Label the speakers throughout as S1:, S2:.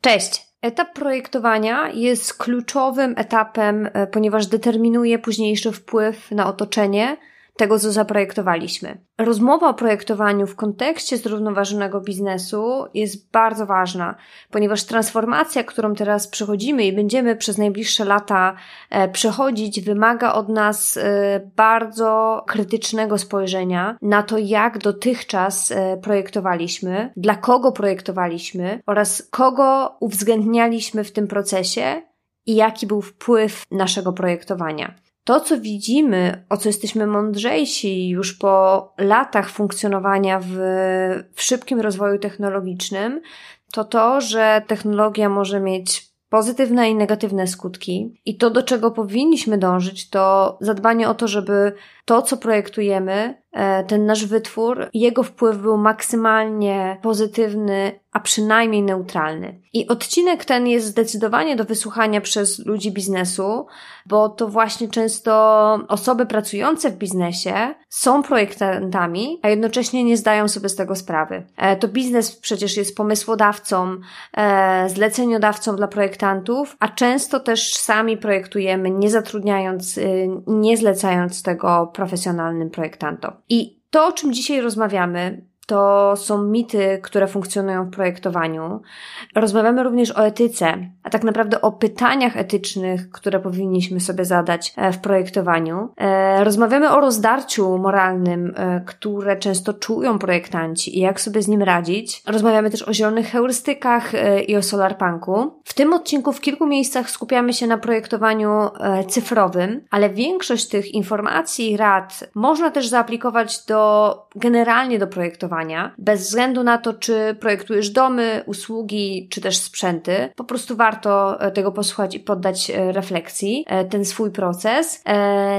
S1: Cześć! Etap projektowania jest kluczowym etapem, e, ponieważ determinuje późniejszy wpływ na otoczenie tego, co zaprojektowaliśmy. Rozmowa o projektowaniu w kontekście zrównoważonego biznesu jest bardzo ważna, ponieważ transformacja, którą teraz przechodzimy i będziemy przez najbliższe lata e, przechodzić, wymaga od nas e, bardzo krytycznego spojrzenia na to, jak dotychczas e, projektowaliśmy, dla kogo projektowaliśmy oraz kogo uwzględnialiśmy w tym procesie i jaki był wpływ naszego projektowania to, co widzimy, o co jesteśmy mądrzejsi już po latach funkcjonowania w, w szybkim rozwoju technologicznym, to to, że technologia może mieć pozytywne i negatywne skutki. I to, do czego powinniśmy dążyć, to zadbanie o to, żeby to, co projektujemy, e, ten nasz wytwór, jego wpływ był maksymalnie pozytywny, a przynajmniej neutralny. I odcinek ten jest zdecydowanie do wysłuchania przez ludzi biznesu, bo to właśnie często osoby pracujące w biznesie są projektantami, a jednocześnie nie zdają sobie z tego sprawy. E, to biznes przecież jest pomysłodawcą, e, zleceniodawcą dla projektantów, a często też sami projektujemy, nie zatrudniając, nie zlecając tego profesjonalnym projektantom. I to, o czym dzisiaj rozmawiamy, to są mity, które funkcjonują w projektowaniu. Rozmawiamy również o etyce, a tak naprawdę o pytaniach etycznych, które powinniśmy sobie zadać e, w projektowaniu. E, rozmawiamy o rozdarciu moralnym, e, które często czują projektanci i jak sobie z nim radzić. Rozmawiamy też o zielonych heurystykach i o solarpunku. W tym odcinku w kilku miejscach skupiamy się na projektowaniu cyfrowym, ale większość tych informacji i rad można też zaaplikować do generalnie do projektowania bez względu na to, czy projektujesz domy, usługi, czy też sprzęty. Po prostu warto e, tego posłuchać i poddać e, refleksji, e, ten swój proces.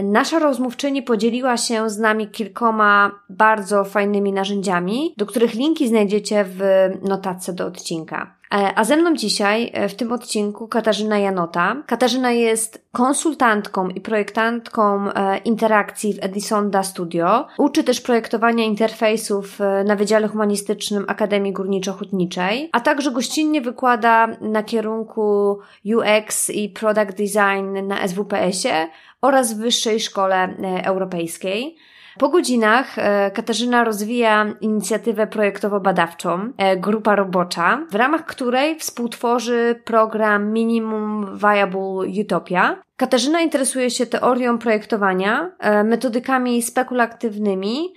S1: Nasza rozmówczyni podzieliła się z nami kilkoma bardzo fajnymi narzędziami, do których linki znajdziecie w notatce do odcinka. E, a ze mną dzisiaj e, w tym odcinku Katarzyna Janota. Katarzyna jest konsultantką i projektantką e, interakcji w Edisonda Studio. Uczy też projektowania interfejsów na Wydziale Humanistycznym Akademii Górniczo-Hutniczej, a także gościnnie wykłada na kierunku UX i Product Design na SWPS-ie oraz w Wyższej Szkole Europejskiej. Po godzinach e, Katarzyna rozwija inicjatywę projektowo-badawczą e, Grupa Robocza, w ramach której współtworzy program Minimum Viable Utopia, Katarzyna interesuje się teorią projektowania, e, metodykami spekulatywnymi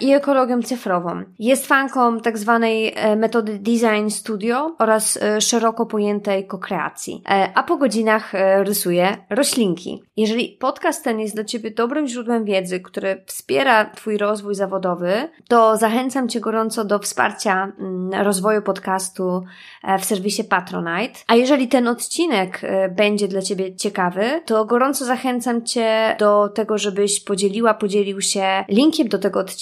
S1: i ekologią cyfrową. Jest fanką tak zwanej e, metody Design Studio oraz szeroko pojętej kokreacji. A po godzinach rysuje roślinki. Jeżeli podcast ten jest dla Ciebie dobrym źródłem wiedzy, który wspiera Twój rozwój zawodowy, to zachęcam Cię gorąco do wsparcia mm, rozwoju podcastu w serwisie Patronite. A jeżeli ten odcinek będzie dla Ciebie ciekawy, to gorąco zachęcam Cię do tego, żebyś podzieliła, podzielił się linkiem do tego odcinka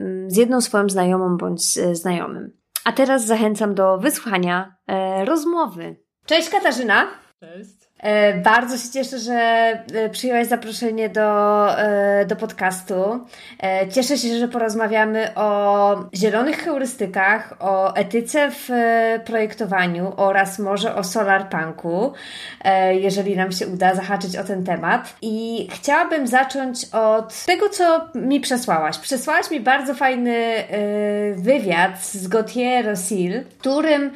S1: mm, z jedną swoją znajomą bądź znajomym. A teraz zachęcam do wysłuchania e, rozmowy. Cześć Katarzyna!
S2: Cześć!
S1: E, bardzo się cieszę, że e, przyjęłaś zaproszenie do, e, do podcastu. Cieszę się, że porozmawiamy o zielonych heurystykach, o etyce w projektowaniu oraz może o solarpunku, jeżeli nam się uda zahaczyć o ten temat. I chciałabym zacząć od tego, co mi przesłałaś. Przesłałaś mi bardzo fajny wywiad z Gautier Rosil, w którym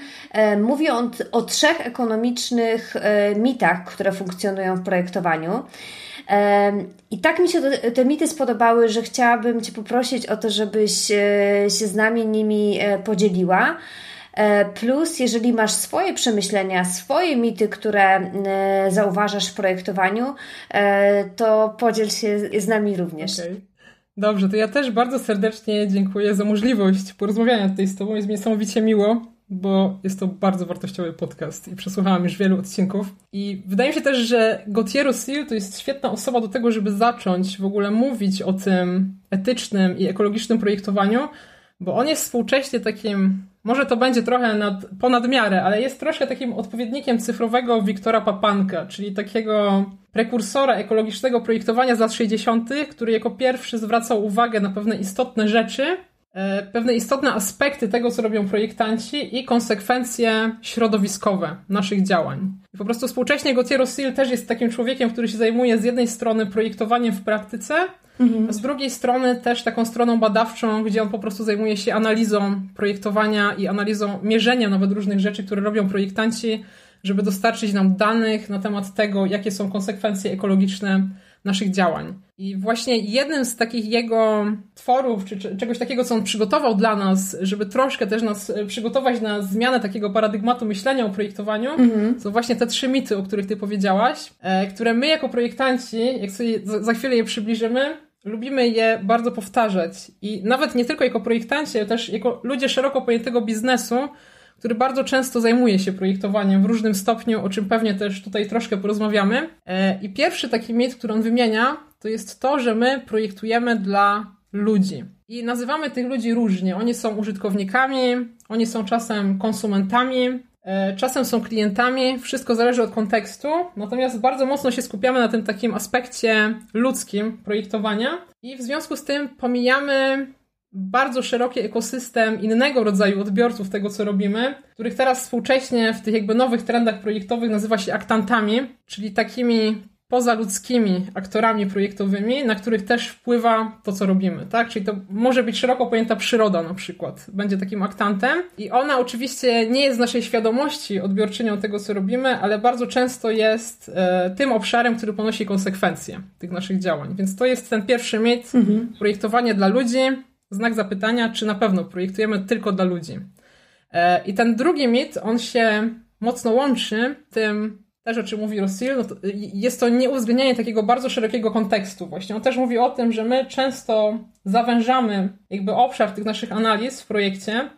S1: mówi on o trzech ekonomicznych mitach, które funkcjonują w projektowaniu. I tak mi się te mity spodobały, że chciałabym Cię poprosić o to, żebyś e, się z nami nimi e, podzieliła. E, plus, jeżeli masz swoje przemyślenia, swoje mity, które zauważasz w projektowaniu, to podziel się z nami również. Okay.
S2: Dobrze, to ja też bardzo serdecznie dziękuję za możliwość porozmawiania tutaj z Tobą. Jest mi niesamowicie miło, bo jest to bardzo wartościowy podcast i przesłuchałam już wielu odcinków. I wydaje mi się też, że Gautier Seal to jest świetna osoba do tego, żeby zacząć w ogóle mówić o tym etycznym i ekologicznym projektowaniu, bo on jest współcześnie takim, może to będzie trochę nad, ponad miarę, ale jest troszkę takim odpowiednikiem cyfrowego Wiktora Papanka, czyli takiego prekursora ekologicznego projektowania z lat 60., który jako pierwszy zwracał uwagę na pewne istotne rzeczy, pewne istotne aspekty tego, co robią projektanci i konsekwencje środowiskowe naszych działań. I po prostu współcześnie Gautier Sil też jest takim człowiekiem, który się zajmuje z jednej strony projektowaniem w praktyce, Mhm. Z drugiej strony też taką stroną badawczą, gdzie on po prostu zajmuje się analizą projektowania i analizą mierzenia nawet różnych rzeczy, które robią projektanci, żeby dostarczyć nam danych na temat tego, jakie są konsekwencje ekologiczne naszych działań. I właśnie jednym z takich jego tworów, czy czegoś takiego, co on przygotował dla nas, żeby troszkę też nas e, przygotować na zmianę takiego paradygmatu myślenia o projektowaniu, mhm. są właśnie te trzy mity, o których ty powiedziałaś, e, które my jako projektanci, jak sobie za chwilę je przybliżymy, lubimy je bardzo powtarzać. I nawet nie tylko jako projektanci, ale też jako ludzie szeroko pojętego biznesu, który bardzo często zajmuje się projektowaniem w różnym stopniu, o czym pewnie też tutaj troszkę porozmawiamy. E, I pierwszy taki mit, który on wymienia, to jest to, że my projektujemy dla ludzi. I nazywamy tych ludzi różnie. Oni są użytkownikami, oni są czasem konsumentami, E, czasem są klientami, wszystko zależy od kontekstu, natomiast bardzo mocno się skupiamy na tym takim aspekcie ludzkim projektowania i w związku z tym pomijamy bardzo szeroki ekosystem innego rodzaju odbiorców tego, co robimy, których teraz współcześnie w tych jakby nowych trendach projektowych nazywa się aktantami, czyli takimi pozaludzkimi aktorami projektowymi, na których też wpływa to, co robimy, tak? Czyli to może być szeroko pojęta przyroda na przykład, będzie takim aktantem i ona oczywiście nie jest z naszej świadomości odbiorczynią tego, co robimy, ale bardzo często jest e, tym obszarem, który ponosi konsekwencje tych naszych działań. Więc to jest ten pierwszy mit, mhm. projektowanie dla ludzi, znak zapytania, czy na pewno projektujemy tylko dla ludzi. E, I ten drugi mit, on się mocno łączy tym też o czym mówi Rosil, no to jest to nieuwzględnianie takiego bardzo szerokiego kontekstu właśnie. On też mówi o tym, że my często zawężamy jakby obszar tych naszych analiz w projekcie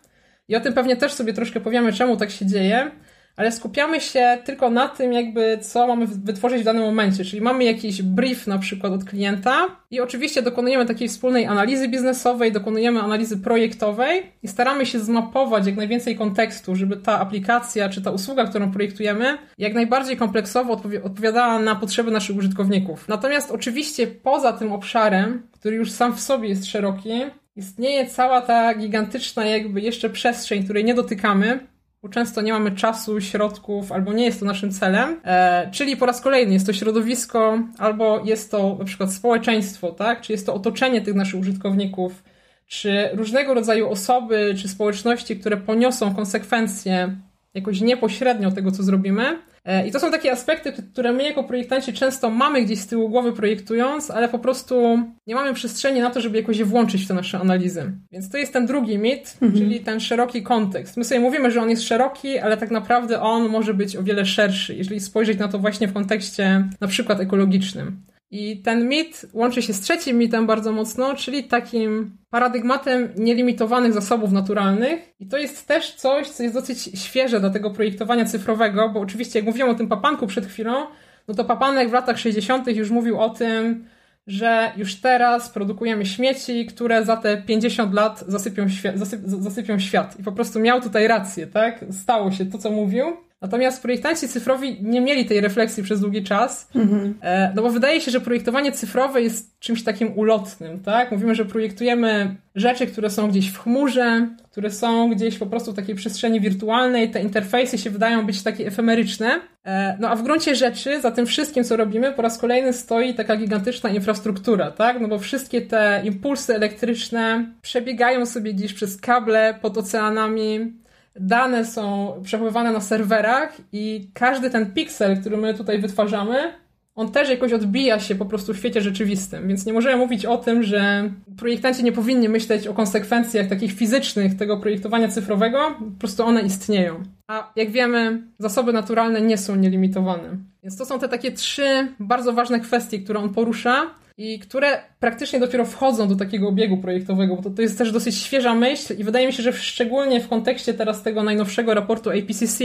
S2: i o tym pewnie też sobie troszkę powiemy, czemu tak się dzieje, ale skupiamy się tylko na tym, jakby co mamy wytworzyć w danym momencie. Czyli mamy jakiś brief na przykład od klienta i oczywiście dokonujemy takiej wspólnej analizy biznesowej, dokonujemy analizy projektowej i staramy się zmapować jak najwięcej kontekstu, żeby ta aplikacja czy ta usługa, którą projektujemy, jak najbardziej kompleksowo odpowiadała na potrzeby naszych użytkowników. Natomiast oczywiście poza tym obszarem, który już sam w sobie jest szeroki, istnieje cała ta gigantyczna jakby jeszcze przestrzeń, której nie dotykamy, bo często nie mamy czasu, środków, albo nie jest to naszym celem. E, czyli po raz kolejny jest to środowisko, albo jest to na przykład społeczeństwo, tak? Czy jest to otoczenie tych naszych użytkowników, czy różnego rodzaju osoby, czy społeczności, które poniosą konsekwencje jakoś niepośrednio tego, co zrobimy. E, I to są takie aspekty, które my jako projektanci często mamy gdzieś z tyłu głowy projektując, ale po prostu nie mamy przestrzeni na to, żeby jakoś je włączyć w te nasze analizy. Więc to jest ten drugi mit, mhm. czyli ten szeroki kontekst. My sobie mówimy, że on jest szeroki, ale tak naprawdę on może być o wiele szerszy, jeżeli spojrzeć na to właśnie w kontekście na przykład ekologicznym. I ten mit łączy się z trzecim mitem bardzo mocno, czyli takim paradygmatem nielimitowanych zasobów naturalnych. I to jest też coś, co jest dosyć świeże do tego projektowania cyfrowego, bo oczywiście jak mówiłem o tym papanku przed chwilą, no to papanek w latach 60. już mówił o tym, że już teraz produkujemy śmieci, które za te 50 lat zasypią, świ- zasyp- zasypią świat. I po prostu miał tutaj rację, tak? Stało się to, co mówił. Natomiast projektanci cyfrowi nie mieli tej refleksji przez długi czas, mhm. E, no bo wydaje się, że projektowanie cyfrowe jest czymś takim ulotnym, tak? Mówimy, że projektujemy rzeczy, które są gdzieś w chmurze, które są gdzieś po prostu w takiej przestrzeni wirtualnej, te interfejsy się wydają być takie efemeryczne, e, no a w gruncie rzeczy za tym wszystkim, co robimy, po raz kolejny stoi taka gigantyczna infrastruktura, tak? No bo wszystkie te impulsy elektryczne przebiegają sobie gdzieś przez kable pod oceanami, dane są przechowywane na serwerach i każdy ten piksel, który my tutaj wytwarzamy, on też jakoś odbija się po prostu w świecie rzeczywistym, więc nie możemy mówić o tym, że projektanci nie powinni myśleć o konsekwencjach takich fizycznych tego projektowania cyfrowego, po prostu one istnieją. A jak wiemy, zasoby naturalne nie są nielimitowane. Więc to są te takie trzy bardzo ważne kwestie, które on porusza i które praktycznie dopiero wchodzą do takiego obiegu projektowego, bo to, to jest też dosyć świeża myśl i wydaje mi się, że szczególnie w kontekście teraz tego najnowszego raportu APCC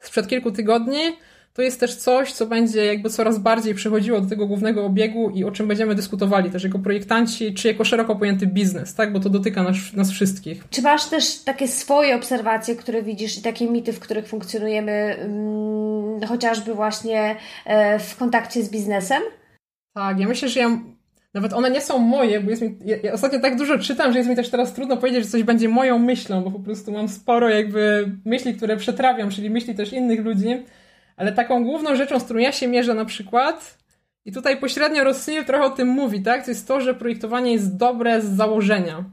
S2: sprzed kilku tygodni, to jest też coś, co będzie jakby coraz bardziej przechodziło do tego głównego obiegu i o czym będziemy dyskutowali też jako projektanci, czy jako szeroko pojęty biznes, tak? Bo to dotyka nas, nas wszystkich.
S1: Czy masz też takie swoje obserwacje, które widzisz i takie mity, w których funkcjonujemy, hmm, chociażby właśnie e, w kontakcie z biznesem?
S2: Tak, ja myślę, że ja nawet one nie są moje, bo jest mi, ja, ja, ostatnio tak dużo czytam, że jest mi też teraz trudno powiedzieć, że coś będzie moją myślą, bo po prostu mam sporo jakby myśli, które przetrawiam, czyli myśli też innych ludzi, ale taką główną rzeczą, z którą ja się mierzę na przykład, i tutaj pośrednio Rossini trochę o tym mówi, tak, to jest to, że projektowanie jest dobre z założenia.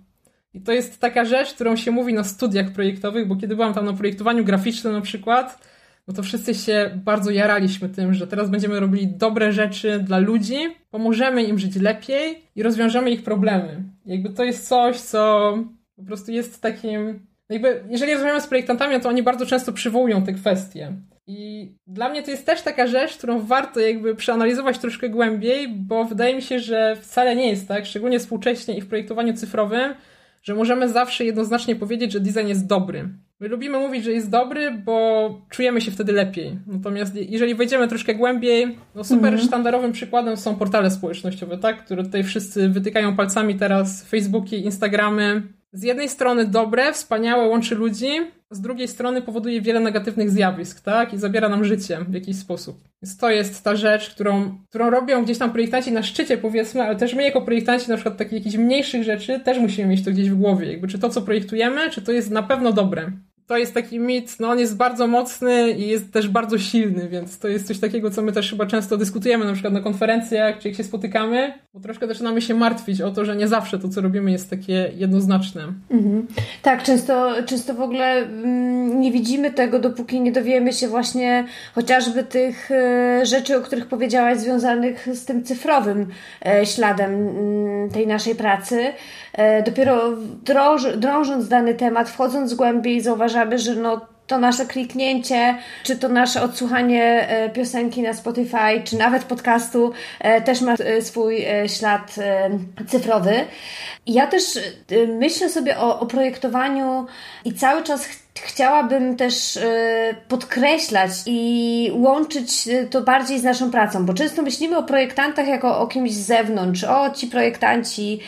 S2: I to jest taka rzecz, którą się mówi na studiach projektowych, bo kiedy byłam tam na projektowaniu graficznym na przykład, no to wszyscy się bardzo jaraliśmy tym, że teraz będziemy robili dobre rzeczy dla ludzi, pomożemy im żyć lepiej i rozwiążemy ich problemy. Jakby to jest coś, co po prostu jest takim. Jakby, jeżeli rozmawiamy z projektantami, to oni bardzo często przywołują te kwestie. I dla mnie to jest też taka rzecz, którą warto jakby przeanalizować troszkę głębiej, bo wydaje mi się, że wcale nie jest tak, szczególnie współcześnie i w projektowaniu cyfrowym, że możemy zawsze jednoznacznie powiedzieć, że design jest dobry. My lubimy mówić, że jest dobry, bo czujemy się wtedy lepiej. Natomiast jeżeli wejdziemy troszkę głębiej, no super mm sztandarowym przykładem są portale społecznościowe, tak? Które tutaj wszyscy wytykają palcami teraz, Facebooki, Instagramy. Z jednej strony dobre, wspaniałe, łączy ludzi, z drugiej strony powoduje wiele negatywnych zjawisk, tak? I zabiera nam życie w jakiś sposób. Więc to jest ta rzecz, którą, którą robią gdzieś tam projektanci na szczycie, powiedzmy, ale też my jako projektanci na przykład takich jakichś mniejszych rzeczy też musimy mieć to gdzieś w głowie. Jakby czy to, co projektujemy, czy to jest na pewno dobre to jest taki mit, no on jest bardzo mocny i jest też bardzo silny, więc to jest coś takiego, co my też chyba często dyskutujemy, na przykład na konferencjach, czy jak się spotykamy, bo troszkę zaczynamy się martwić o to, że nie zawsze to, co robimy, jest takie jednoznaczne. Mhm.
S1: Tak, często, często w ogóle mm, nie widzimy tego, dopóki nie dowiemy się właśnie chociażby tych e, rzeczy, o których powiedziałaś, związanych z tym cyfrowym e, śladem mm, tej naszej pracy. E, dopiero drąż, drążąc dany temat, wchodząc głębiej, zauważamy, że no, to nasze kliknięcie, czy to nasze odsłuchanie e, piosenki na Spotify, czy nawet podcastu e, też ma swój ślad cyfrowy. Ja też myślę sobie o, o projektowaniu i cały czas chcę chciałabym też y, podkreślać i łączyć y, to bardziej z naszą pracą, bo często myślimy o projektantach jako o kimś z zewnątrz. O, ci projektanci,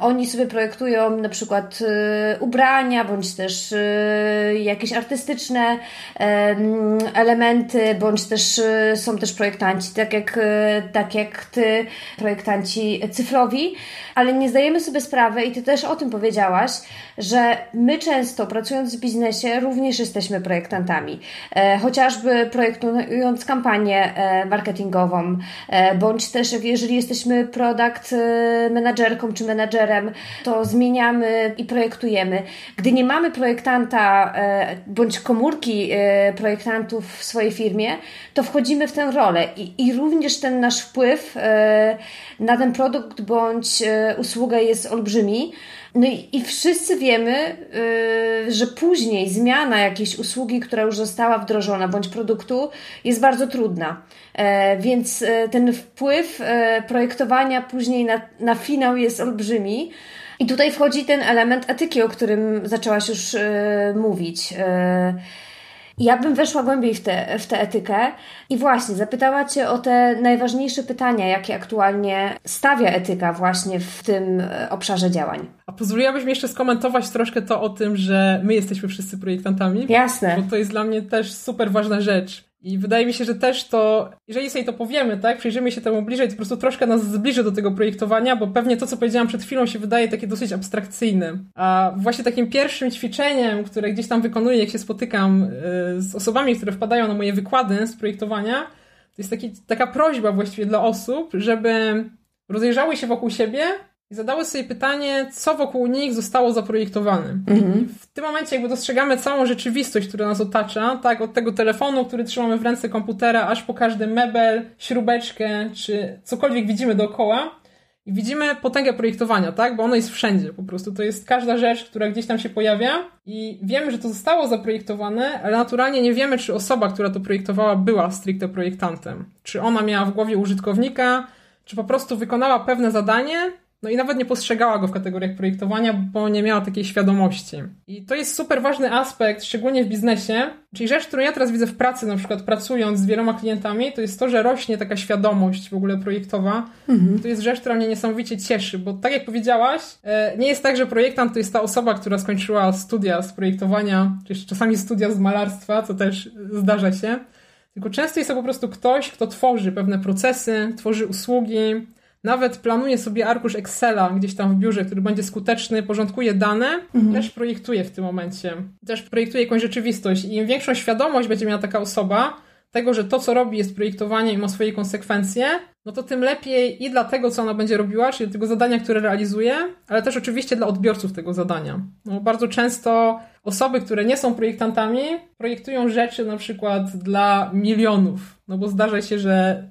S1: oni sobie projektują na przykład y, ubrania, bądź też jakieś artystyczne elementy, bądź też są też projektanci, tak jak, tak jak ty, projektanci cyfrowi, ale nie zdajemy sobie sprawy, i ty też o tym powiedziałaś, że my często pracując w biznesie również jesteśmy projektantami. E, chociażby projektując kampanię e, marketingową, e, bądź też jeżeli jesteśmy product menadżerką czy menadżerem, to zmieniamy i projektujemy. Gdy nie mamy projektanta bądź komórki projektantów w swojej firmie, to wchodzimy w tę rolę i, i również ten nasz wpływ na ten produkt bądź usługę jest olbrzymi. No i, i wszyscy wiemy, yy, że później zmiana jakiejś usługi, która już została wdrożona, bądź produktu, jest bardzo trudna. E, więc e, ten wpływ e, projektowania później na, na finał jest olbrzymi. I tutaj wchodzi ten element etyki, o którym zaczęłaś już e, mówić. Ja bym weszła głębiej w, te, w tę etykę i właśnie zapytała Cię o te najważniejsze pytania, jakie aktualnie stawia etyka właśnie w tym e, obszarze działań.
S2: A pozwoliłabyś mi jeszcze skomentować troszkę to o tym, że my jesteśmy wszyscy projektantami?
S1: Jasne.
S2: Bo to jest dla mnie też super ważna rzecz. I wydaje mi się, że też to, jeżeli sobie to powiemy, tak, przyjrzymy się temu bliżej, to po prostu troszkę nas zbliży do tego projektowania, bo pewnie to, co powiedziałam przed chwilą, się wydaje takie dosyć abstrakcyjne. A właśnie takim pierwszym ćwiczeniem, które gdzieś tam wykonuję, jak się spotykam y, z osobami, które wpadają na moje wykłady z projektowania, to jest taki, taka prośba właściwie dla osób, żeby rozejrzały się wokół siebie i zadały sobie pytanie, co wokół nich zostało zaprojektowane. Mhm. W tym momencie jakby dostrzegamy całą rzeczywistość, która nas otacza, tak, od tego telefonu, który trzymamy w ręce komputera, aż po każdy mebel, śrubeczkę, czy cokolwiek widzimy dookoła. I widzimy potęgę projektowania, tak? Bo ono jest wszędzie po prostu. To jest każda rzecz, która gdzieś tam się pojawia i wiemy, że to zostało zaprojektowane, ale naturalnie nie wiemy, czy osoba, która to projektowała, była stricte projektantem. Czy ona miała w głowie użytkownika, czy po prostu wykonała pewne zadanie, no i nawet nie postrzegała go w kategoriach projektowania, bo nie miała takiej świadomości. I to jest super ważny aspekt, szczególnie w biznesie. Czyli rzecz, którą ja teraz widzę w pracy, na przykład pracując z wieloma klientami, to jest to, że rośnie taka świadomość w ogóle projektowa. Mhm. To jest rzecz, która mnie niesamowicie cieszy, bo tak jak powiedziałaś, e, nie jest tak, że projektant to jest ta osoba, która skończyła studia z projektowania, czy czasami studia z malarstwa, co też zdarza się. Tylko często jest to po prostu ktoś, kto tworzy pewne procesy, tworzy usługi, nawet planuje sobie arkusz Excela gdzieś tam w biurze, który będzie skuteczny, porządkuje dane, mhm. też projektuje w tym momencie. Też projektuje jakąś rzeczywistość. I im większą świadomość będzie miała taka osoba, tego, że to, co robi, jest projektowanie i ma swoje konsekwencje, no to tym lepiej i dla tego, co ona będzie robiła, czyli tego zadania, które realizuje, ale też oczywiście dla odbiorców tego zadania. No, bardzo często osoby, które nie są projektantami, projektują rzeczy na przykład dla milionów. No bo zdarza się, że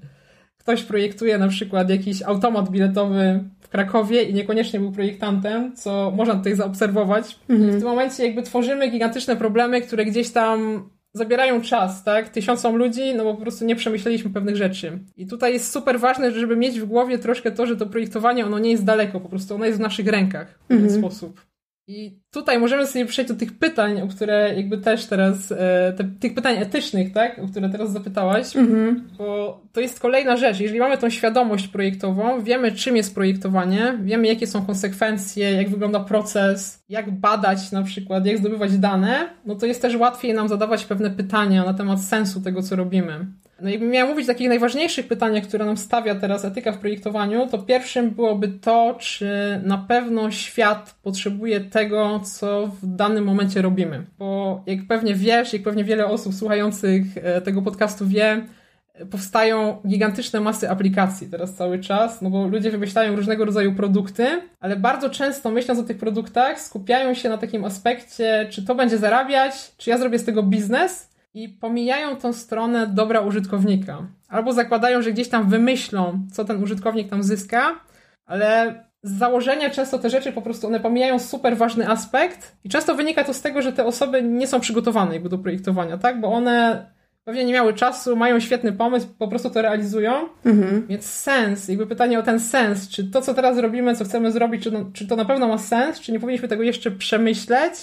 S2: ktoś projektuje na przykład jakiś automat biletowy w Krakowie i niekoniecznie był projektantem, co można tutaj zaobserwować. Mhm. W tym momencie jakby tworzymy gigantyczne problemy, które gdzieś tam zabierają czas, tak? Tysiącom ludzi, no bo po prostu nie przemyśleliśmy pewnych rzeczy. I tutaj jest super ważne, żeby mieć w głowie troszkę to, że to projektowanie, ono nie jest daleko, po prostu ono jest w naszych rękach w mhm. ten sposób. I tutaj możemy sobie przejść do tych pytań, o które jakby też teraz, e, te, tych pytań etycznych, tak, o które teraz zapytałaś, mhm. bo to jest kolejna rzecz. Jeżeli mamy tą świadomość projektową, wiemy czym jest projektowanie, wiemy jakie są konsekwencje, jak wygląda proces, jak badać na przykład, jak zdobywać dane, no to jest też łatwiej nam zadawać pewne pytania na temat sensu tego, co robimy. No jakbym miała mówić o takich najważniejszych pytaniach, które nam stawia teraz etyka w projektowaniu, to pierwszym byłoby to, czy na pewno świat potrzebuje tego, co w danym momencie robimy. Bo jak pewnie wiesz, jak pewnie wiele osób słuchających e, tego podcastu wie, powstają gigantyczne masy aplikacji teraz cały czas, no bo ludzie wymyślają różnego rodzaju produkty, ale bardzo często myśląc o tych produktach skupiają się na takim aspekcie, czy to będzie zarabiać, czy ja zrobię z tego biznes, i pomijają tą stronę dobra użytkownika. Albo zakładają, że gdzieś tam wymyślą, co ten użytkownik tam zyska, ale z założenia często te rzeczy po prostu one pomijają super ważny aspekt i często wynika to z tego, że te osoby nie są przygotowane jakby do projektowania, tak? Bo one pewnie nie miały czasu, mają świetny pomysł, po prostu to realizują. Mhm. Więc sens, jakby pytanie o ten sens, czy to, co teraz robimy, co chcemy zrobić, czy, no, czy to na pewno ma sens, czy nie powinniśmy tego jeszcze przemyśleć,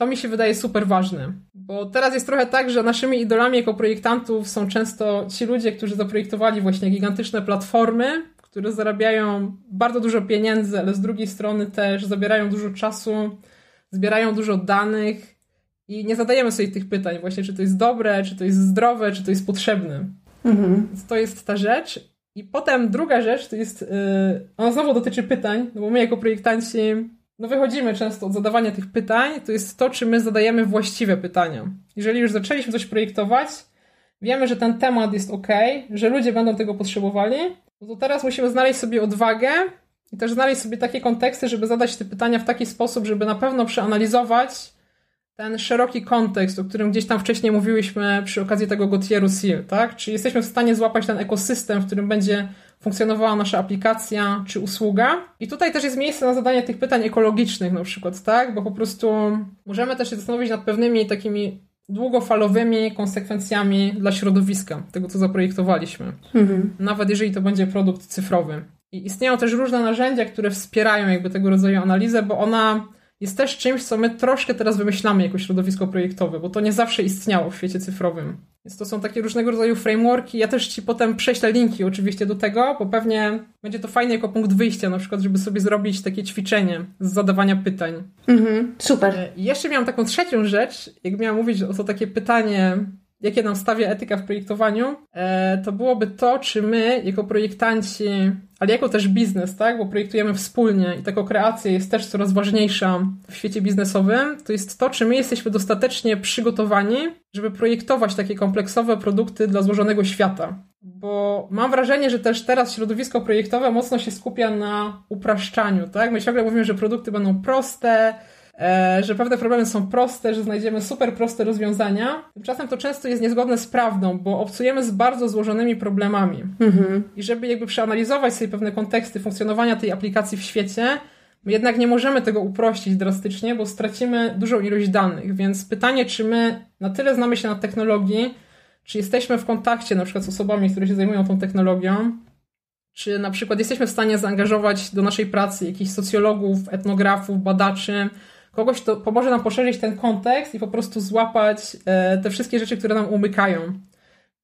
S2: to mi się wydaje super ważne. Bo teraz jest trochę tak, że naszymi idolami jako projektantów są często ci ludzie, którzy zaprojektowali właśnie gigantyczne platformy, które zarabiają bardzo dużo pieniędzy, ale z drugiej strony też zabierają dużo czasu, zbierają dużo danych i nie zadajemy sobie tych pytań właśnie, czy to jest dobre, czy to jest zdrowe, czy to jest potrzebne. Mhm. Więc to jest ta rzecz. I potem druga rzecz to jest, yy, ona znowu dotyczy pytań, no bo my jako projektanci no wychodzimy często od zadawania tych pytań, to jest to, czy my zadajemy właściwe pytania. Jeżeli już zaczęliśmy coś projektować, wiemy, że ten temat jest ok, że ludzie będą tego potrzebowali, no to teraz musimy znaleźć sobie odwagę i też znaleźć sobie takie konteksty, żeby zadać te pytania w taki sposób, żeby na pewno przeanalizować ten szeroki kontekst, o którym gdzieś tam wcześniej mówiłyśmy przy okazji tego Gotieru Seal, tak? Czy jesteśmy w stanie złapać ten ekosystem, w którym będzie funkcjonowała nasza aplikacja czy usługa. I tutaj też jest miejsce na zadanie tych pytań ekologicznych na przykład, tak? Bo po prostu możemy też się zastanowić nad pewnymi takimi długofalowymi konsekwencjami dla środowiska, tego co zaprojektowaliśmy. Mhm. Nawet jeżeli to będzie produkt cyfrowy. I istnieją też różne narzędzia, które wspierają jakby tego rodzaju analizę, bo ona jest też czymś, co my troszkę teraz wymyślamy jako środowisko projektowe, bo to nie zawsze istniało w świecie cyfrowym. Więc to są takie różnego rodzaju frameworki. Ja też Ci potem prześlę linki oczywiście do tego, bo pewnie będzie to fajne jako punkt wyjścia, na przykład, żeby sobie zrobić takie ćwiczenie z zadawania pytań.
S1: Mhm, super.
S2: E, I jeszcze miałam taką trzecią rzecz, jak miałam mówić o to takie pytanie, jakie nam stawia etyka w projektowaniu, e, to byłoby to, czy my jako projektanci, ale jako też biznes, tak, bo projektujemy wspólnie i taka kreacja jest też coraz ważniejsza w świecie biznesowym, to jest to, czy my jesteśmy dostatecznie przygotowani, żeby projektować takie kompleksowe produkty dla złożonego świata. Bo mam wrażenie, że też teraz środowisko projektowe mocno się skupia na upraszczaniu, tak? My ciągle mówimy, że produkty będą proste, że pewne problemy są proste, że znajdziemy super proste rozwiązania. Tymczasem to często jest niezgodne z prawdą, bo obcujemy z bardzo złożonymi problemami. Mhm. I żeby jakby przeanalizować sobie pewne konteksty funkcjonowania tej aplikacji w świecie, my jednak nie możemy tego uprościć drastycznie, bo stracimy dużą ilość danych. Więc pytanie, czy my na tyle znamy się na technologii, czy jesteśmy w kontakcie na przykład z osobami, które się zajmują tą technologią, czy na przykład jesteśmy w stanie zaangażować do naszej pracy jakichś socjologów, etnografów, badaczy, kogoś, kto pomoże nam poszerzyć ten kontekst i po prostu złapać e, te wszystkie rzeczy, które nam umykają.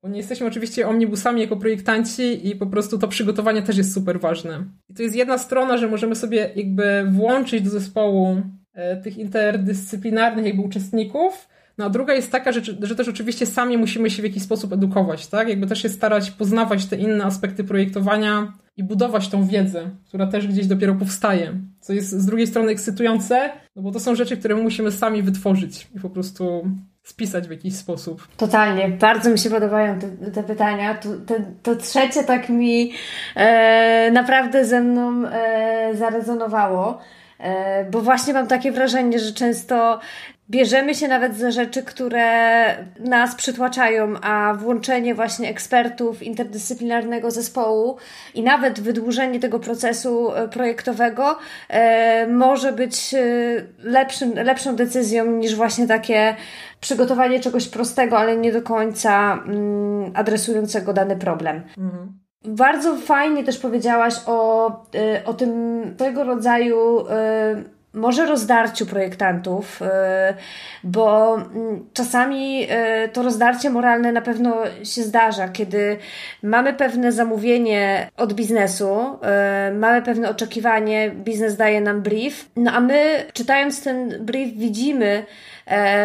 S2: Bo nie jesteśmy oczywiście omnibusami jako projektanci i po prostu to przygotowanie też jest super ważne. I to jest jedna strona, że możemy sobie jakby włączyć do zespołu e, tych interdyscyplinarnych jakby uczestników, no a druga jest taka, że, że też oczywiście sami musimy się w jakiś sposób edukować, tak? Jakby też się starać poznawać te inne aspekty projektowania i budować tą wiedzę, która też gdzieś dopiero powstaje. Co jest z drugiej strony ekscytujące, no bo to są rzeczy, które musimy sami wytworzyć i po prostu spisać w jakiś sposób.
S1: Totalnie. Bardzo mi się podobają te, te pytania. To, te, to trzecie tak mi e, naprawdę ze mną e, zarezonowało. E, bo właśnie mam takie wrażenie, że często bierzemy się nawet za rzeczy, które nas przytłaczają, a włączenie właśnie ekspertów interdyscyplinarnego zespołu i nawet wydłużenie tego procesu e, projektowego e, może być e, lepszym, lepszą decyzją niż właśnie takie przygotowanie czegoś prostego, ale nie do końca mm, adresującego dany problem. Mhm. Bardzo fajnie też powiedziałaś o, o tym tego rodzaju może rozdarciu projektantów, y, bo mm, czasami y, to rozdarcie moralne na pewno się zdarza, kiedy mamy pewne zamówienie od biznesu, y, mamy pewne oczekiwanie, biznes daje nam brief, no a my czytając ten brief widzimy,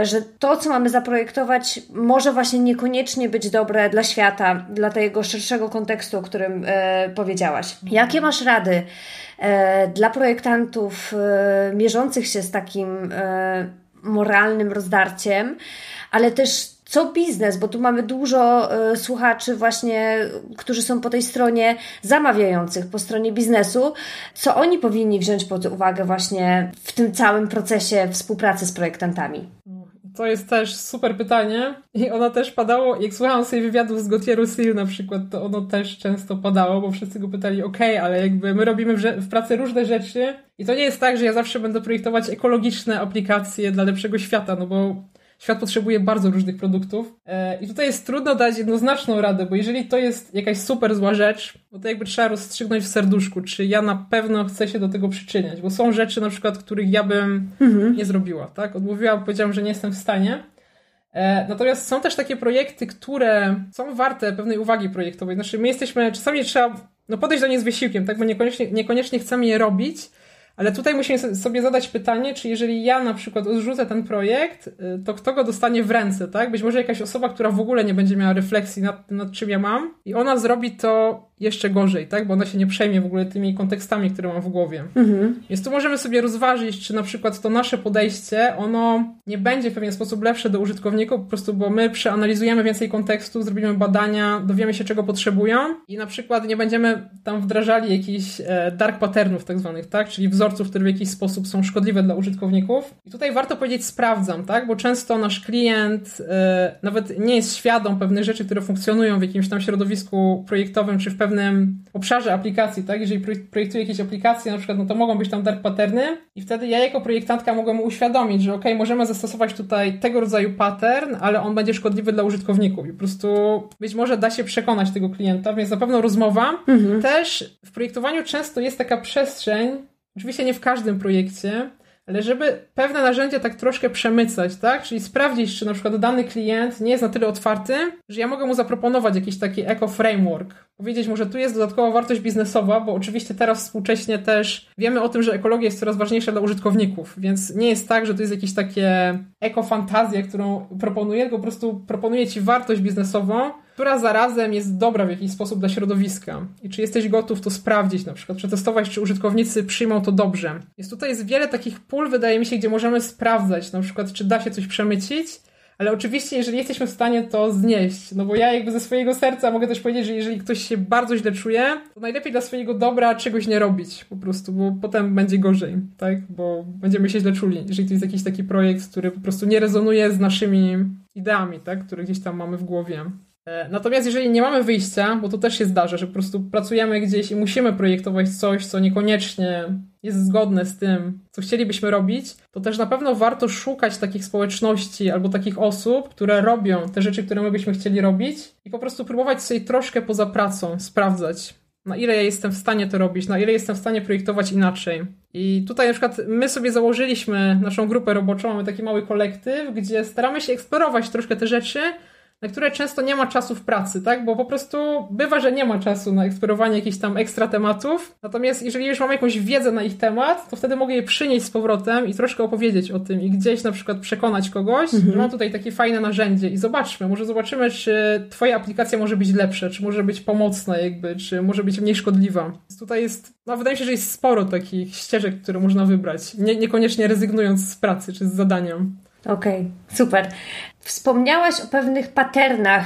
S1: że to, co mamy zaprojektować, może właśnie niekoniecznie być dobre dla świata, dla tego szerszego kontekstu, o którym e, powiedziałaś. Jakie masz rady? E, dla projektantów e, mierzących się z takim e, moralnym rozdarciem, ale też co biznes, bo tu mamy dużo słuchaczy właśnie, którzy są po tej stronie zamawiających, po stronie biznesu, co oni powinni wziąć pod uwagę właśnie w tym całym procesie współpracy z projektantami.
S2: To jest też super pytanie i ono też padało, jak słuchałam sobie wywiadów z Gautier'u Sil na przykład, to ono też często padało, bo wszyscy go pytali, ok, ale jakby my robimy w, w pracy różne rzeczy. I to nie jest tak, że ja zawsze będę projektować ekologiczne aplikacje dla lepszego świata, no bo świat potrzebuje bardzo różnych produktów. E, I tutaj jest trudno dać jednoznaczną radę, bo jeżeli to jest jakaś super zła rzecz, no to jakby trzeba rozstrzygnąć w serduszku, czy ja na pewno chcę się do tego przyczyniać, bo są rzeczy na przykład, których ja bym mhm. nie zrobiła, tak? Odmówiłam, powiedziałam, że nie jestem w stanie. E, natomiast są też takie projekty, które są warte pewnej uwagi projektowej. Znaczy, my jesteśmy, czasami trzeba no, podejść do nie z wysiłkiem, tak? Bo niekoniecznie, niekoniecznie chcemy je robić, ale tutaj musimy sobie zadać pytanie, czy jeżeli ja na przykład odrzucę ten projekt, y, to kto go dostanie w ręce, tak? Być może jakaś osoba, która w ogóle nie będzie miała refleksji nad, nad czym ja mam i ona zrobi to jeszcze gorzej, tak? Bo ona się nie przejmie w ogóle tymi kontekstami, które mam w głowie. Mhm. Więc tu możemy sobie rozważyć, czy na przykład to nasze podejście, ono nie będzie w pewien sposób lepsze do użytkowników, po prostu bo my przeanalizujemy więcej kontekstu, zrobimy badania, dowiemy się, czego potrzebują i na przykład nie będziemy tam wdrażali jakichś e, dark patternów tak zwanych, tak? Czyli wzorców, które w jakiś sposób są szkodliwe dla użytkowników. I tutaj warto powiedzieć sprawdzam, tak? Bo często nasz klient e, nawet nie jest świadom pewnych rzeczy, które funkcjonują w jakimś tam środowisku projektowym, czy w pewnym pewnym obszarze aplikacji, tak? Jeżeli projektuję jakieś aplikacje, na przykład, no to mogą być tam dark patterny i wtedy ja jako projektantka mogę mu uświadomić, że ok, możemy zastosować tutaj tego rodzaju pattern, ale on będzie szkodliwy dla użytkowników i po prostu być może da się przekonać tego klienta, więc na pewno rozmowa. Mhm. Też w projektowaniu często jest taka przestrzeń, oczywiście nie w każdym projekcie, ale żeby pewne narzędzia tak troszkę przemycać, tak? Czyli sprawdzić, czy na przykład dany klient nie jest na tyle otwarty, że ja mogę mu zaproponować jakiś taki eco-framework. Powiedzieć mu, że tu jest dodatkowa wartość biznesowa, bo oczywiście teraz współcześnie też wiemy o tym, że ekologia jest coraz ważniejsza dla użytkowników, więc nie jest tak, że to jest jakieś takie eko-fantazja, którą proponuję, tylko po prostu proponuję Ci wartość biznesową, która zarazem jest dobra w jakiś sposób dla środowiska i czy jesteś gotów to sprawdzić, na przykład przetestować, czy użytkownicy przyjmą to dobrze. Jest tutaj jest wiele takich pól, wydaje mi się, gdzie możemy sprawdzać, na przykład, czy da się coś przemycić, ale oczywiście, jeżeli jesteśmy w stanie to znieść, no bo ja jakby ze swojego serca mogę też powiedzieć, że jeżeli ktoś się bardzo źle czuje, to najlepiej dla swojego dobra czegoś nie robić po prostu, bo potem będzie gorzej, tak? Bo będziemy się źle czuli, jeżeli to jest jakiś taki projekt, który po prostu nie rezonuje z naszymi ideami, tak? Które gdzieś tam mamy w głowie. E, natomiast jeżeli nie mamy wyjścia, bo to też się zdarza, że po prostu pracujemy gdzieś i musimy projektować coś, co niekoniecznie jest zgodne z tym, co chcielibyśmy robić, to też na pewno warto szukać takich społeczności albo takich osób, które robią te rzeczy, które my byśmy chcieli robić i po prostu próbować sobie troszkę poza pracą sprawdzać, na ile ja jestem w stanie to robić, na ile jestem w stanie projektować inaczej. I tutaj na przykład my sobie założyliśmy naszą grupę roboczą, mamy taki mały kolektyw, gdzie staramy się eksplorować troszkę te rzeczy, na które często nie ma czasu w pracy, tak? Bo po prostu bywa, że nie ma czasu na eksplorowanie jakichś tam ekstra tematów. Natomiast jeżeli już mam jakąś wiedzę na ich temat, to wtedy mogę je przynieść z powrotem i troszkę opowiedzieć o tym i gdzieś na przykład przekonać kogoś, mhm. że mam tutaj takie fajne narzędzie i zobaczmy, może zobaczymy, czy twoja aplikacja może być lepsza, czy może być pomocna jakby, czy może być mniej szkodliwa. Więc tutaj jest, no wydaje mi się, że jest sporo takich ścieżek, które można wybrać, nie, niekoniecznie rezygnując z pracy czy z zadania.
S1: Okej, okay, super. Wspomniałaś o pewnych patternach.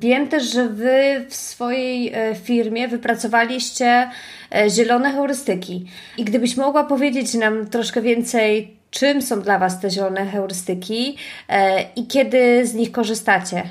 S1: Wiem też, że Wy w swojej e, firmie wypracowaliście e, zielone heurystyki. I gdybyś mogła powiedzieć nam troszkę więcej, czym są dla Was te zielone heurystyki e, i kiedy z nich korzystacie?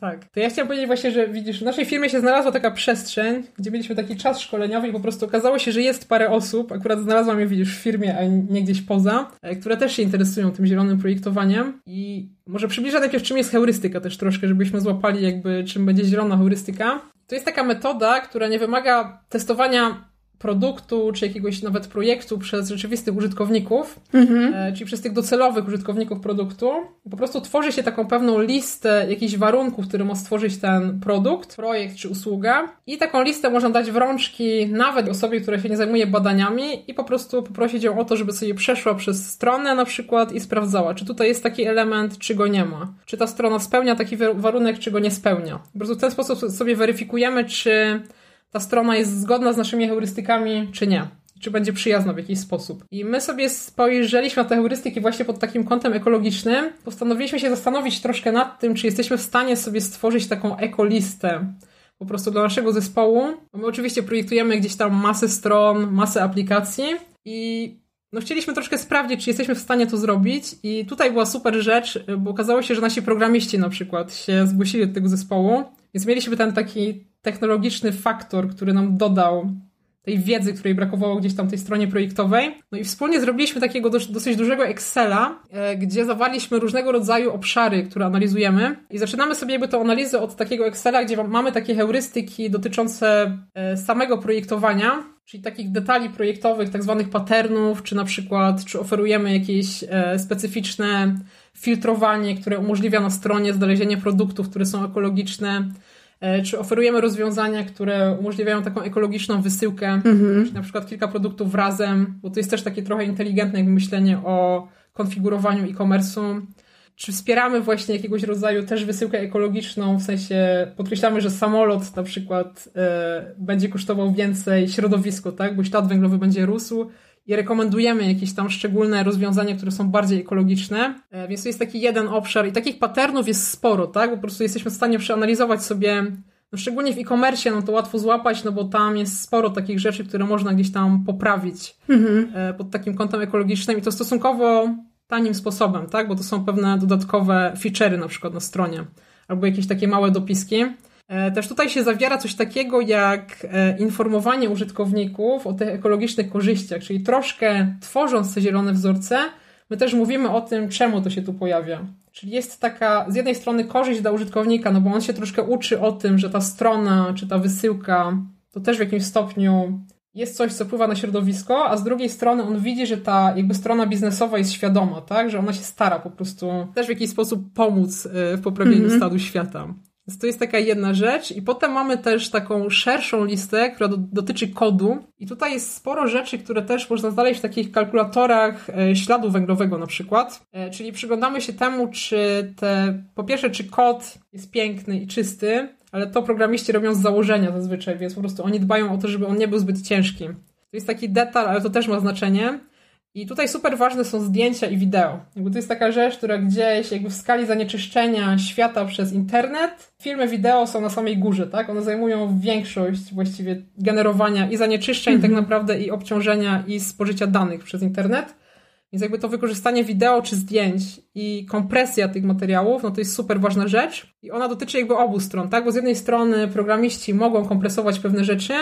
S2: Tak. To ja chciałam powiedzieć właśnie, że widzisz, w naszej firmie się znalazła taka przestrzeń, gdzie mieliśmy taki czas szkoleniowy i po prostu okazało się, że jest parę osób, akurat znalazłam je, widzisz, w firmie, a nie gdzieś poza, e, które też się interesują tym zielonym projektowaniem i może przybliżę najpierw, czym jest heurystyka też troszkę, żebyśmy złapali jakby, czym będzie zielona heurystyka. To jest taka metoda, która nie wymaga testowania produktu, czy jakiegoś nawet projektu przez rzeczywistych użytkowników, mhm. E, czyli przez tych docelowych użytkowników produktu. Po prostu tworzy się taką pewną listę jakichś warunków, które ma stworzyć ten produkt, projekt czy usługa. I taką listę można dać w rączki nawet osobie, która się nie zajmuje badaniami i po prostu poprosić ją o to, żeby sobie przeszła przez stronę na przykład i sprawdzała, czy tutaj jest taki element, czy go nie ma. Czy ta strona spełnia taki warunek, czy go nie spełnia. Po prostu w ten sposób sobie weryfikujemy, czy ta strona jest zgodna z naszymi heurystykami, czy nie. Czy będzie przyjazna w jakiś sposób. I my sobie spojrzeliśmy na te heurystyki właśnie pod takim kątem ekologicznym. Postanowiliśmy się zastanowić troszkę nad tym, czy jesteśmy w stanie sobie stworzyć taką ekolistę po prostu dla naszego zespołu. My oczywiście projektujemy gdzieś tam masę stron, masę aplikacji i no chcieliśmy troszkę sprawdzić, czy jesteśmy w stanie to zrobić i tutaj była super rzecz, bo okazało się, że nasi programiści na przykład się zgłosili do tego zespołu, więc mieliśmy ten taki technologiczny faktor, który nam dodał tej wiedzy, której brakowało gdzieś tam tej stronie projektowej. No i wspólnie zrobiliśmy takiego dosyć dużego Excela, e, gdzie zawarliśmy różnego rodzaju obszary, które analizujemy i zaczynamy sobie jakby tę analizę od takiego Excela, gdzie mamy takie heurystyki dotyczące e, samego projektowania, czyli takich detali projektowych, tak zwanych patternów, czy na przykład, czy oferujemy jakieś e, specyficzne filtrowanie, które umożliwia na stronie znalezienie produktów, które są ekologiczne, czy oferujemy rozwiązania, które umożliwiają taką ekologiczną wysyłkę, mhm. czy na przykład kilka produktów razem, bo to jest też takie trochę inteligentne myślenie o konfigurowaniu e-commerce'u. Czy wspieramy właśnie jakiegoś rodzaju też wysyłkę ekologiczną, w sensie podkreślamy, że samolot na przykład e, będzie kosztował więcej środowisko, tak, bo ślad węglowy będzie rósł, i rekomendujemy jakieś tam szczególne rozwiązania, które są bardziej ekologiczne. E, więc to jest taki jeden obszar i takich patternów jest sporo, tak? Po prostu jesteśmy w stanie przeanalizować sobie, no szczególnie w e-commerce, no to łatwo złapać, no bo tam jest sporo takich rzeczy, które można gdzieś tam poprawić mhm. E, pod takim kątem ekologicznym i to stosunkowo tanim sposobem, tak? Bo to są pewne dodatkowe feature'y na przykład na stronie albo jakieś takie małe dopiski. E, też tutaj się zawiera coś takiego jak e, informowanie użytkowników o tych ekologicznych korzyściach, czyli troszkę tworząc te zielone wzorce, my też mówimy o tym, czemu to się tu pojawia. Czyli jest taka z jednej strony korzyść dla użytkownika, no bo on się troszkę uczy o tym, że ta strona czy ta wysyłka to też w jakimś stopniu jest coś, co wpływa na środowisko, a z drugiej strony on widzi, że ta jakby strona biznesowa jest świadoma, tak? Że ona się stara po prostu też w jakiś sposób pomóc e, w poprawieniu mm -hmm. stanu świata. Więc to jest taka jedna rzecz. I potem mamy też taką szerszą listę, która do, dotyczy kodu. I tutaj jest sporo rzeczy, które też można znaleźć w takich kalkulatorach e, śladu węglowego na przykład. E, czyli przyglądamy się temu, czy te, po pierwsze, czy kod jest piękny i czysty, ale to programiści robią z założenia zazwyczaj, więc po prostu oni dbają o to, żeby on nie był zbyt ciężki. To jest taki detal, ale to też ma znaczenie. I tutaj super ważne są zdjęcia i wideo. Jakby to jest taka rzecz, która gdzieś jakby w skali zanieczyszczenia świata przez internet, filmy wideo są na samej górze, tak? One zajmują większość właściwie generowania i zanieczyszczeń mm -hmm. tak naprawdę i obciążenia i spożycia danych przez internet. Więc jakby to wykorzystanie wideo czy zdjęć i kompresja tych materiałów, no to jest super ważna rzecz. I ona dotyczy jakby obu stron, tak? Bo z jednej strony programiści mogą kompresować pewne rzeczy,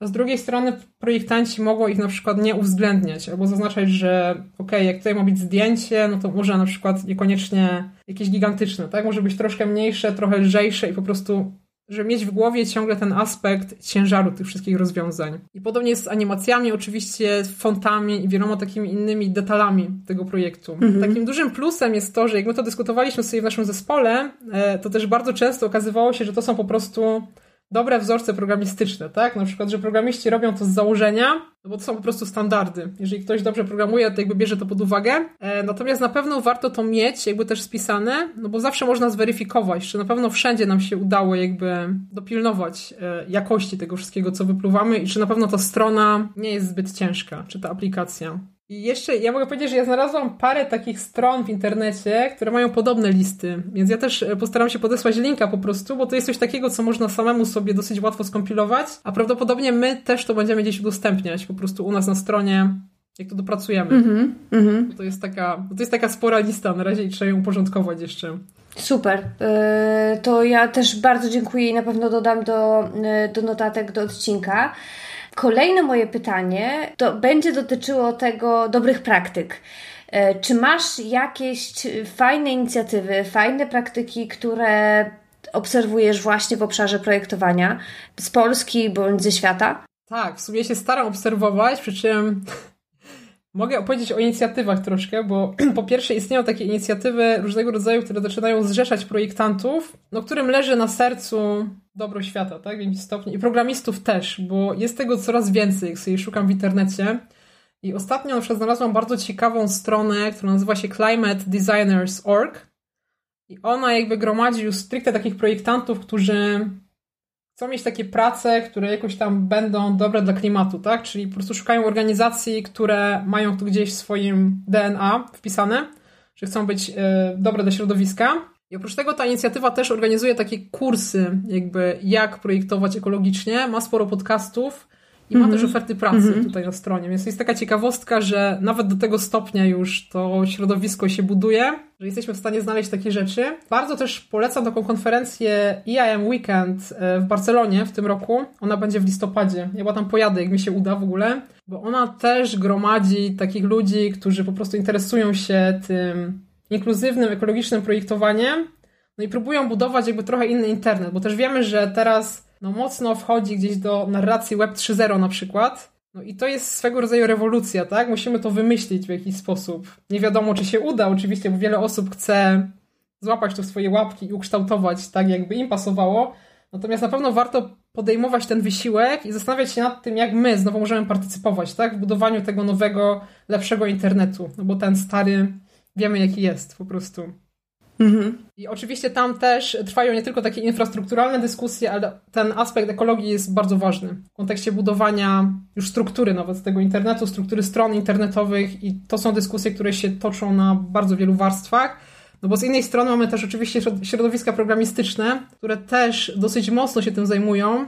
S2: a z drugiej strony projektanci mogą ich na przykład nie uwzględniać albo zaznaczać, że ok, jak tutaj ma być zdjęcie, no to może na przykład niekoniecznie jakieś gigantyczne, tak? Może być troszkę mniejsze, trochę lżejsze i po prostu żeby mieć w głowie ciągle ten aspekt ciężaru tych wszystkich rozwiązań. I podobnie jest z animacjami, oczywiście fontami i wieloma takimi innymi detalami tego projektu. Mhm. Takim dużym plusem jest to, że jak my to dyskutowaliśmy sobie w naszym zespole, e, to też bardzo często okazywało się, że to są po prostu dobre wzorce programistyczne, tak? Na przykład, że programiści robią to z założenia, no bo to są po prostu standardy. Jeżeli ktoś dobrze programuje, to jakby bierze to pod uwagę. E, natomiast na pewno warto to mieć jakby też spisane, no bo zawsze można zweryfikować, czy na pewno wszędzie nam się udało jakby dopilnować e, jakości tego wszystkiego, co wypluwamy i czy na pewno ta strona nie jest zbyt ciężka, czy ta aplikacja. I jeszcze ja mogę powiedzieć, że ja znalazłam parę takich stron w internecie, które mają podobne listy, więc ja też e, postaram się podesłać linka po prostu, bo to jest coś takiego, co można samemu sobie dosyć łatwo skompilować, a prawdopodobnie my też to będziemy gdzieś udostępniać po prostu u nas na stronie, jak to dopracujemy. Mm -hmm, to, jest taka, to jest taka spora lista na razie i trzeba ją uporządkować jeszcze.
S1: Super. E, to ja też bardzo dziękuję i na pewno dodam do, e, do notatek do odcinka. Kolejne moje pytanie to będzie dotyczyło tego dobrych praktyk. E, czy masz jakieś fajne inicjatywy, fajne praktyki, które obserwujesz właśnie w obszarze projektowania z Polski bądź ze świata?
S2: Tak, w sumie się staram obserwować, przy czym mogę opowiedzieć o inicjatywach troszkę, bo po pierwsze istnieją takie inicjatywy różnego rodzaju, które zaczynają zrzeszać projektantów, no którym leży na sercu dobro świata, tak, w jakimś stopniu. I programistów też, bo jest tego coraz więcej, jak sobie szukam w internecie. I ostatnio na przykład znalazłam bardzo ciekawą stronę, która nazywa się climatedesigners.org i ona jakby gromadzi już stricte takich projektantów, którzy chcą mieć takie prace, które jakoś tam będą dobre dla klimatu, tak? Czyli po prostu szukają organizacji, które mają tu gdzieś w swoim DNA wpisane, że chcą być y, dobre dla środowiska. I oprócz tego ta inicjatywa też organizuje takie kursy, jakby jak projektować ekologicznie. Ma sporo podcastów i ma też mhm. oferty pracy -hmm. tutaj na stronie. Więc jest taka ciekawostka, że nawet do tego stopnia już to środowisko się buduje, że jesteśmy w stanie znaleźć takie rzeczy. Bardzo też polecam taką konferencję EIM Weekend e, w Barcelonie w tym roku. Ona będzie w listopadzie. Ja chyba tam pojadę, jak mi się uda w ogóle, bo ona też gromadzi takich ludzi, którzy po prostu interesują się tym inkluzywnym, ekologicznym projektowaniem, no i próbują budować jakby trochę inny internet, bo też wiemy, że teraz no, mocno wchodzi gdzieś do narracji Web 3.0 na przykład. No i to jest swego rodzaju rewolucja, tak? Musimy to wymyślić w jakiś sposób. Nie wiadomo, czy się uda, oczywiście, bo wiele osób chce złapać to w swoje łapki i ukształtować tak, jakby im pasowało. Natomiast na pewno warto podejmować ten wysiłek i zastanawiać się nad tym, jak my znowu możemy partycypować, tak? W budowaniu tego nowego, lepszego internetu. No bo ten stary wiemy, jaki jest po prostu. Mhm. I oczywiście tam też trwają nie tylko takie infrastrukturalne dyskusje, ale ten aspekt ekologii jest bardzo ważny w kontekście budowania już struktury nawet tego internetu, struktury stron internetowych i to są dyskusje, które się toczą na bardzo wielu warstwach. No bo z innej strony mamy też oczywiście środowiska programistyczne, które też dosyć mocno się tym zajmują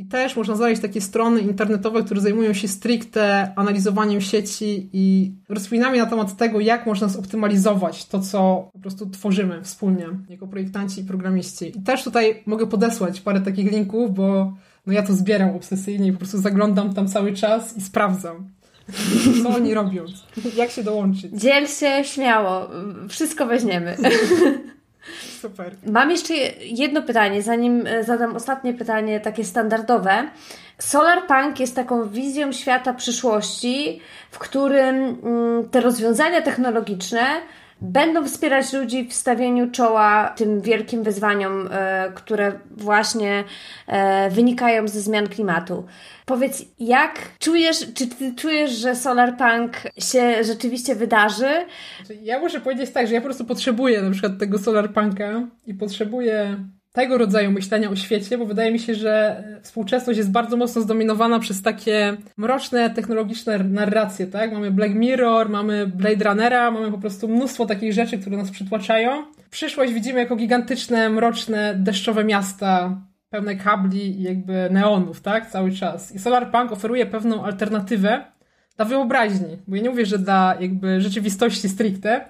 S2: i też można znaleźć takie strony internetowe, które zajmują się stricte analizowaniem sieci i rozkminami na temat tego, jak można zoptymalizować to, co po prostu tworzymy wspólnie jako projektanci i programiści. I też tutaj mogę podesłać parę takich linków, bo no ja to zbieram obsesyjnie i po prostu zaglądam tam cały czas i sprawdzam. Co oni robią? Jak się dołączyć?
S1: Dziel się śmiało. Wszystko weźmiemy.
S2: Super.
S1: Mam jeszcze jedno pytanie, zanim e, zadam ostatnie pytanie, takie standardowe. Solarpunk jest taką wizją świata przyszłości, w którym mm, te rozwiązania technologiczne będą wspierać ludzi w stawieniu czoła tym wielkim wyzwaniom, e, które właśnie e, wynikają ze zmian klimatu. Powiedz, jak czujesz, czy ty czujesz, że Solarpunk się rzeczywiście wydarzy?
S2: Ja muszę powiedzieć tak, że ja po prostu potrzebuję na przykład tego Solarpunka i potrzebuję tego rodzaju myślenia o świecie, bo wydaje mi się, że współczesność jest bardzo mocno zdominowana przez takie mroczne, technologiczne narracje, tak? Mamy Black Mirror, mamy Blade Runnera, mamy po prostu mnóstwo takich rzeczy, które nas przytłaczają. Przyszłość widzimy jako gigantyczne, mroczne, deszczowe miasta, pełne kabli i jakby neonów, tak? Cały czas. I Solarpunk oferuje pewną alternatywę dla wyobraźni, bo ja nie mówię, że dla jakby rzeczywistości stricte,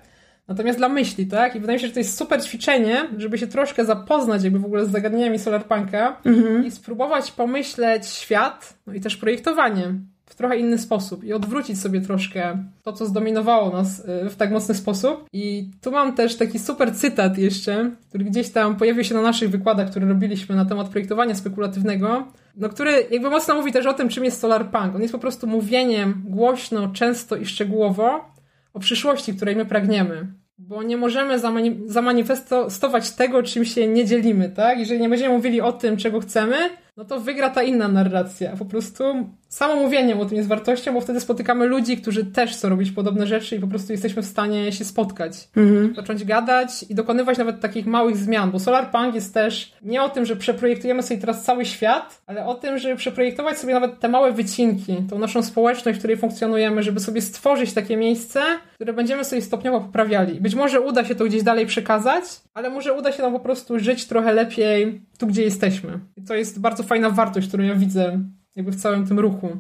S2: natomiast dla myśli, tak? I wydaje mi się, że to jest super ćwiczenie, żeby się troszkę zapoznać jakby w ogóle z zagadnieniami Solarpunka mhm. i spróbować pomyśleć świat, no i też projektowanie w trochę inny sposób i odwrócić sobie troszkę to, co zdominowało nas y, w tak mocny sposób. I tu mam też taki super cytat jeszcze, który gdzieś tam pojawił się na naszych wykładach, które robiliśmy na temat projektowania spekulatywnego, no który jakby mocno mówi też o tym, czym jest solarpunk. On jest po prostu mówieniem głośno, często i szczegółowo o przyszłości, której my pragniemy bo nie możemy zamani zamanifestować tego, czym się nie dzielimy, tak? Jeżeli nie będziemy mówili o tym, czego chcemy, no to wygra ta inna narracja. Po prostu samo mówienie o tym jest wartością, bo wtedy spotykamy ludzi, którzy też chcą robić podobne rzeczy i po prostu jesteśmy w stanie się spotkać, mhm. zacząć gadać i dokonywać nawet takich małych zmian, bo Solarpunk jest też nie o tym, że przeprojektujemy sobie teraz cały świat, ale o tym, żeby przeprojektować sobie nawet te małe wycinki, tą naszą społeczność, w której funkcjonujemy, żeby sobie stworzyć takie miejsce, które będziemy sobie stopniowo poprawiali. Być może uda się to gdzieś dalej przekazać, ale może uda się nam po prostu żyć trochę lepiej tu, gdzie jesteśmy. I to jest bardzo fajna wartość, którą ja widzę jakby w całym tym ruchu.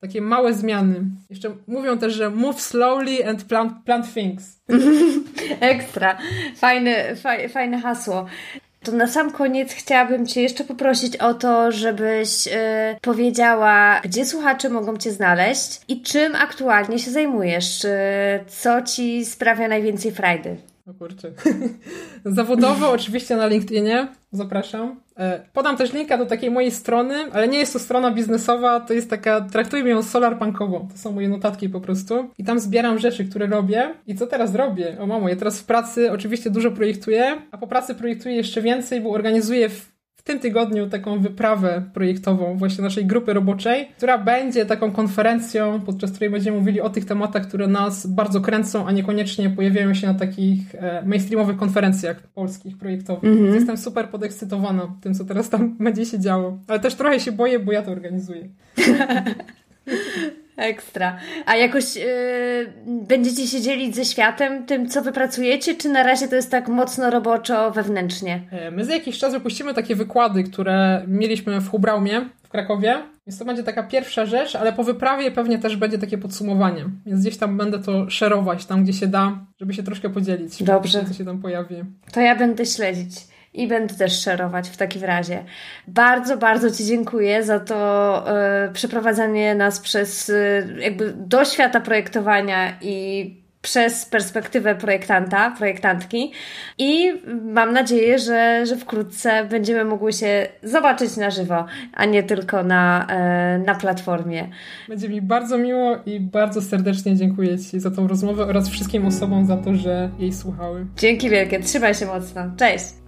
S2: Takie małe zmiany. Jeszcze mówią też, że move slowly and plant, plant things.
S1: Ekstra. Fajne, faj, fajne hasło. To na sam koniec chciałabym Cię jeszcze poprosić o to, żebyś yy, powiedziała, gdzie słuchacze mogą Cię znaleźć i czym aktualnie się zajmujesz. Yy, co Ci sprawia najwięcej frajdy?
S2: O kurczę. Zawodowo oczywiście na LinkedInie. Zapraszam. E, podam też linka do takiej mojej strony, ale nie jest to strona biznesowa, to jest taka, traktujmy ją solarpunkową. To są moje notatki po prostu. I tam zbieram rzeczy, które robię. I co teraz robię? O mamo, ja teraz w pracy oczywiście dużo projektuję, a po pracy projektuję jeszcze więcej, bo organizuję w tym tygodniu taką wyprawę projektową właśnie naszej grupy roboczej, która będzie taką konferencją, podczas której będziemy mówili o tych tematach, które nas bardzo kręcą, a niekoniecznie pojawiają się na takich e, mainstreamowych konferencjach polskich projektowych. Mm -hmm. Jestem super podekscytowana tym, co teraz tam będzie się działo. Ale też trochę się boję, bo ja to organizuję.
S1: Ekstra. A jakoś yy, będziecie się dzielić ze światem tym, co wypracujecie, czy na razie to jest tak mocno roboczo wewnętrznie?
S2: E, my za jakiś czas wypuścimy takie wykłady, które mieliśmy w Hubraumie w Krakowie. Więc to będzie taka pierwsza rzecz, ale po wyprawie pewnie też będzie takie podsumowanie. Więc gdzieś tam będę to szerować, tam gdzie się da, żeby się troszkę podzielić.
S1: Dobrze.
S2: Co się tam pojawi.
S1: To ja będę śledzić i będę też szerować w takim razie. Bardzo, bardzo Ci dziękuję za to y, przeprowadzanie nas przez y, jakby do świata projektowania i przez perspektywę projektanta, projektantki i mam nadzieję, że, że wkrótce będziemy mogły się zobaczyć na żywo, a nie tylko na, e, na platformie.
S2: Będzie mi bardzo miło i bardzo serdecznie dziękuję Ci za tą rozmowę oraz wszystkim osobom za to, że jej słuchały.
S1: Dzięki wielkie, trzymaj się mocno. Cześć!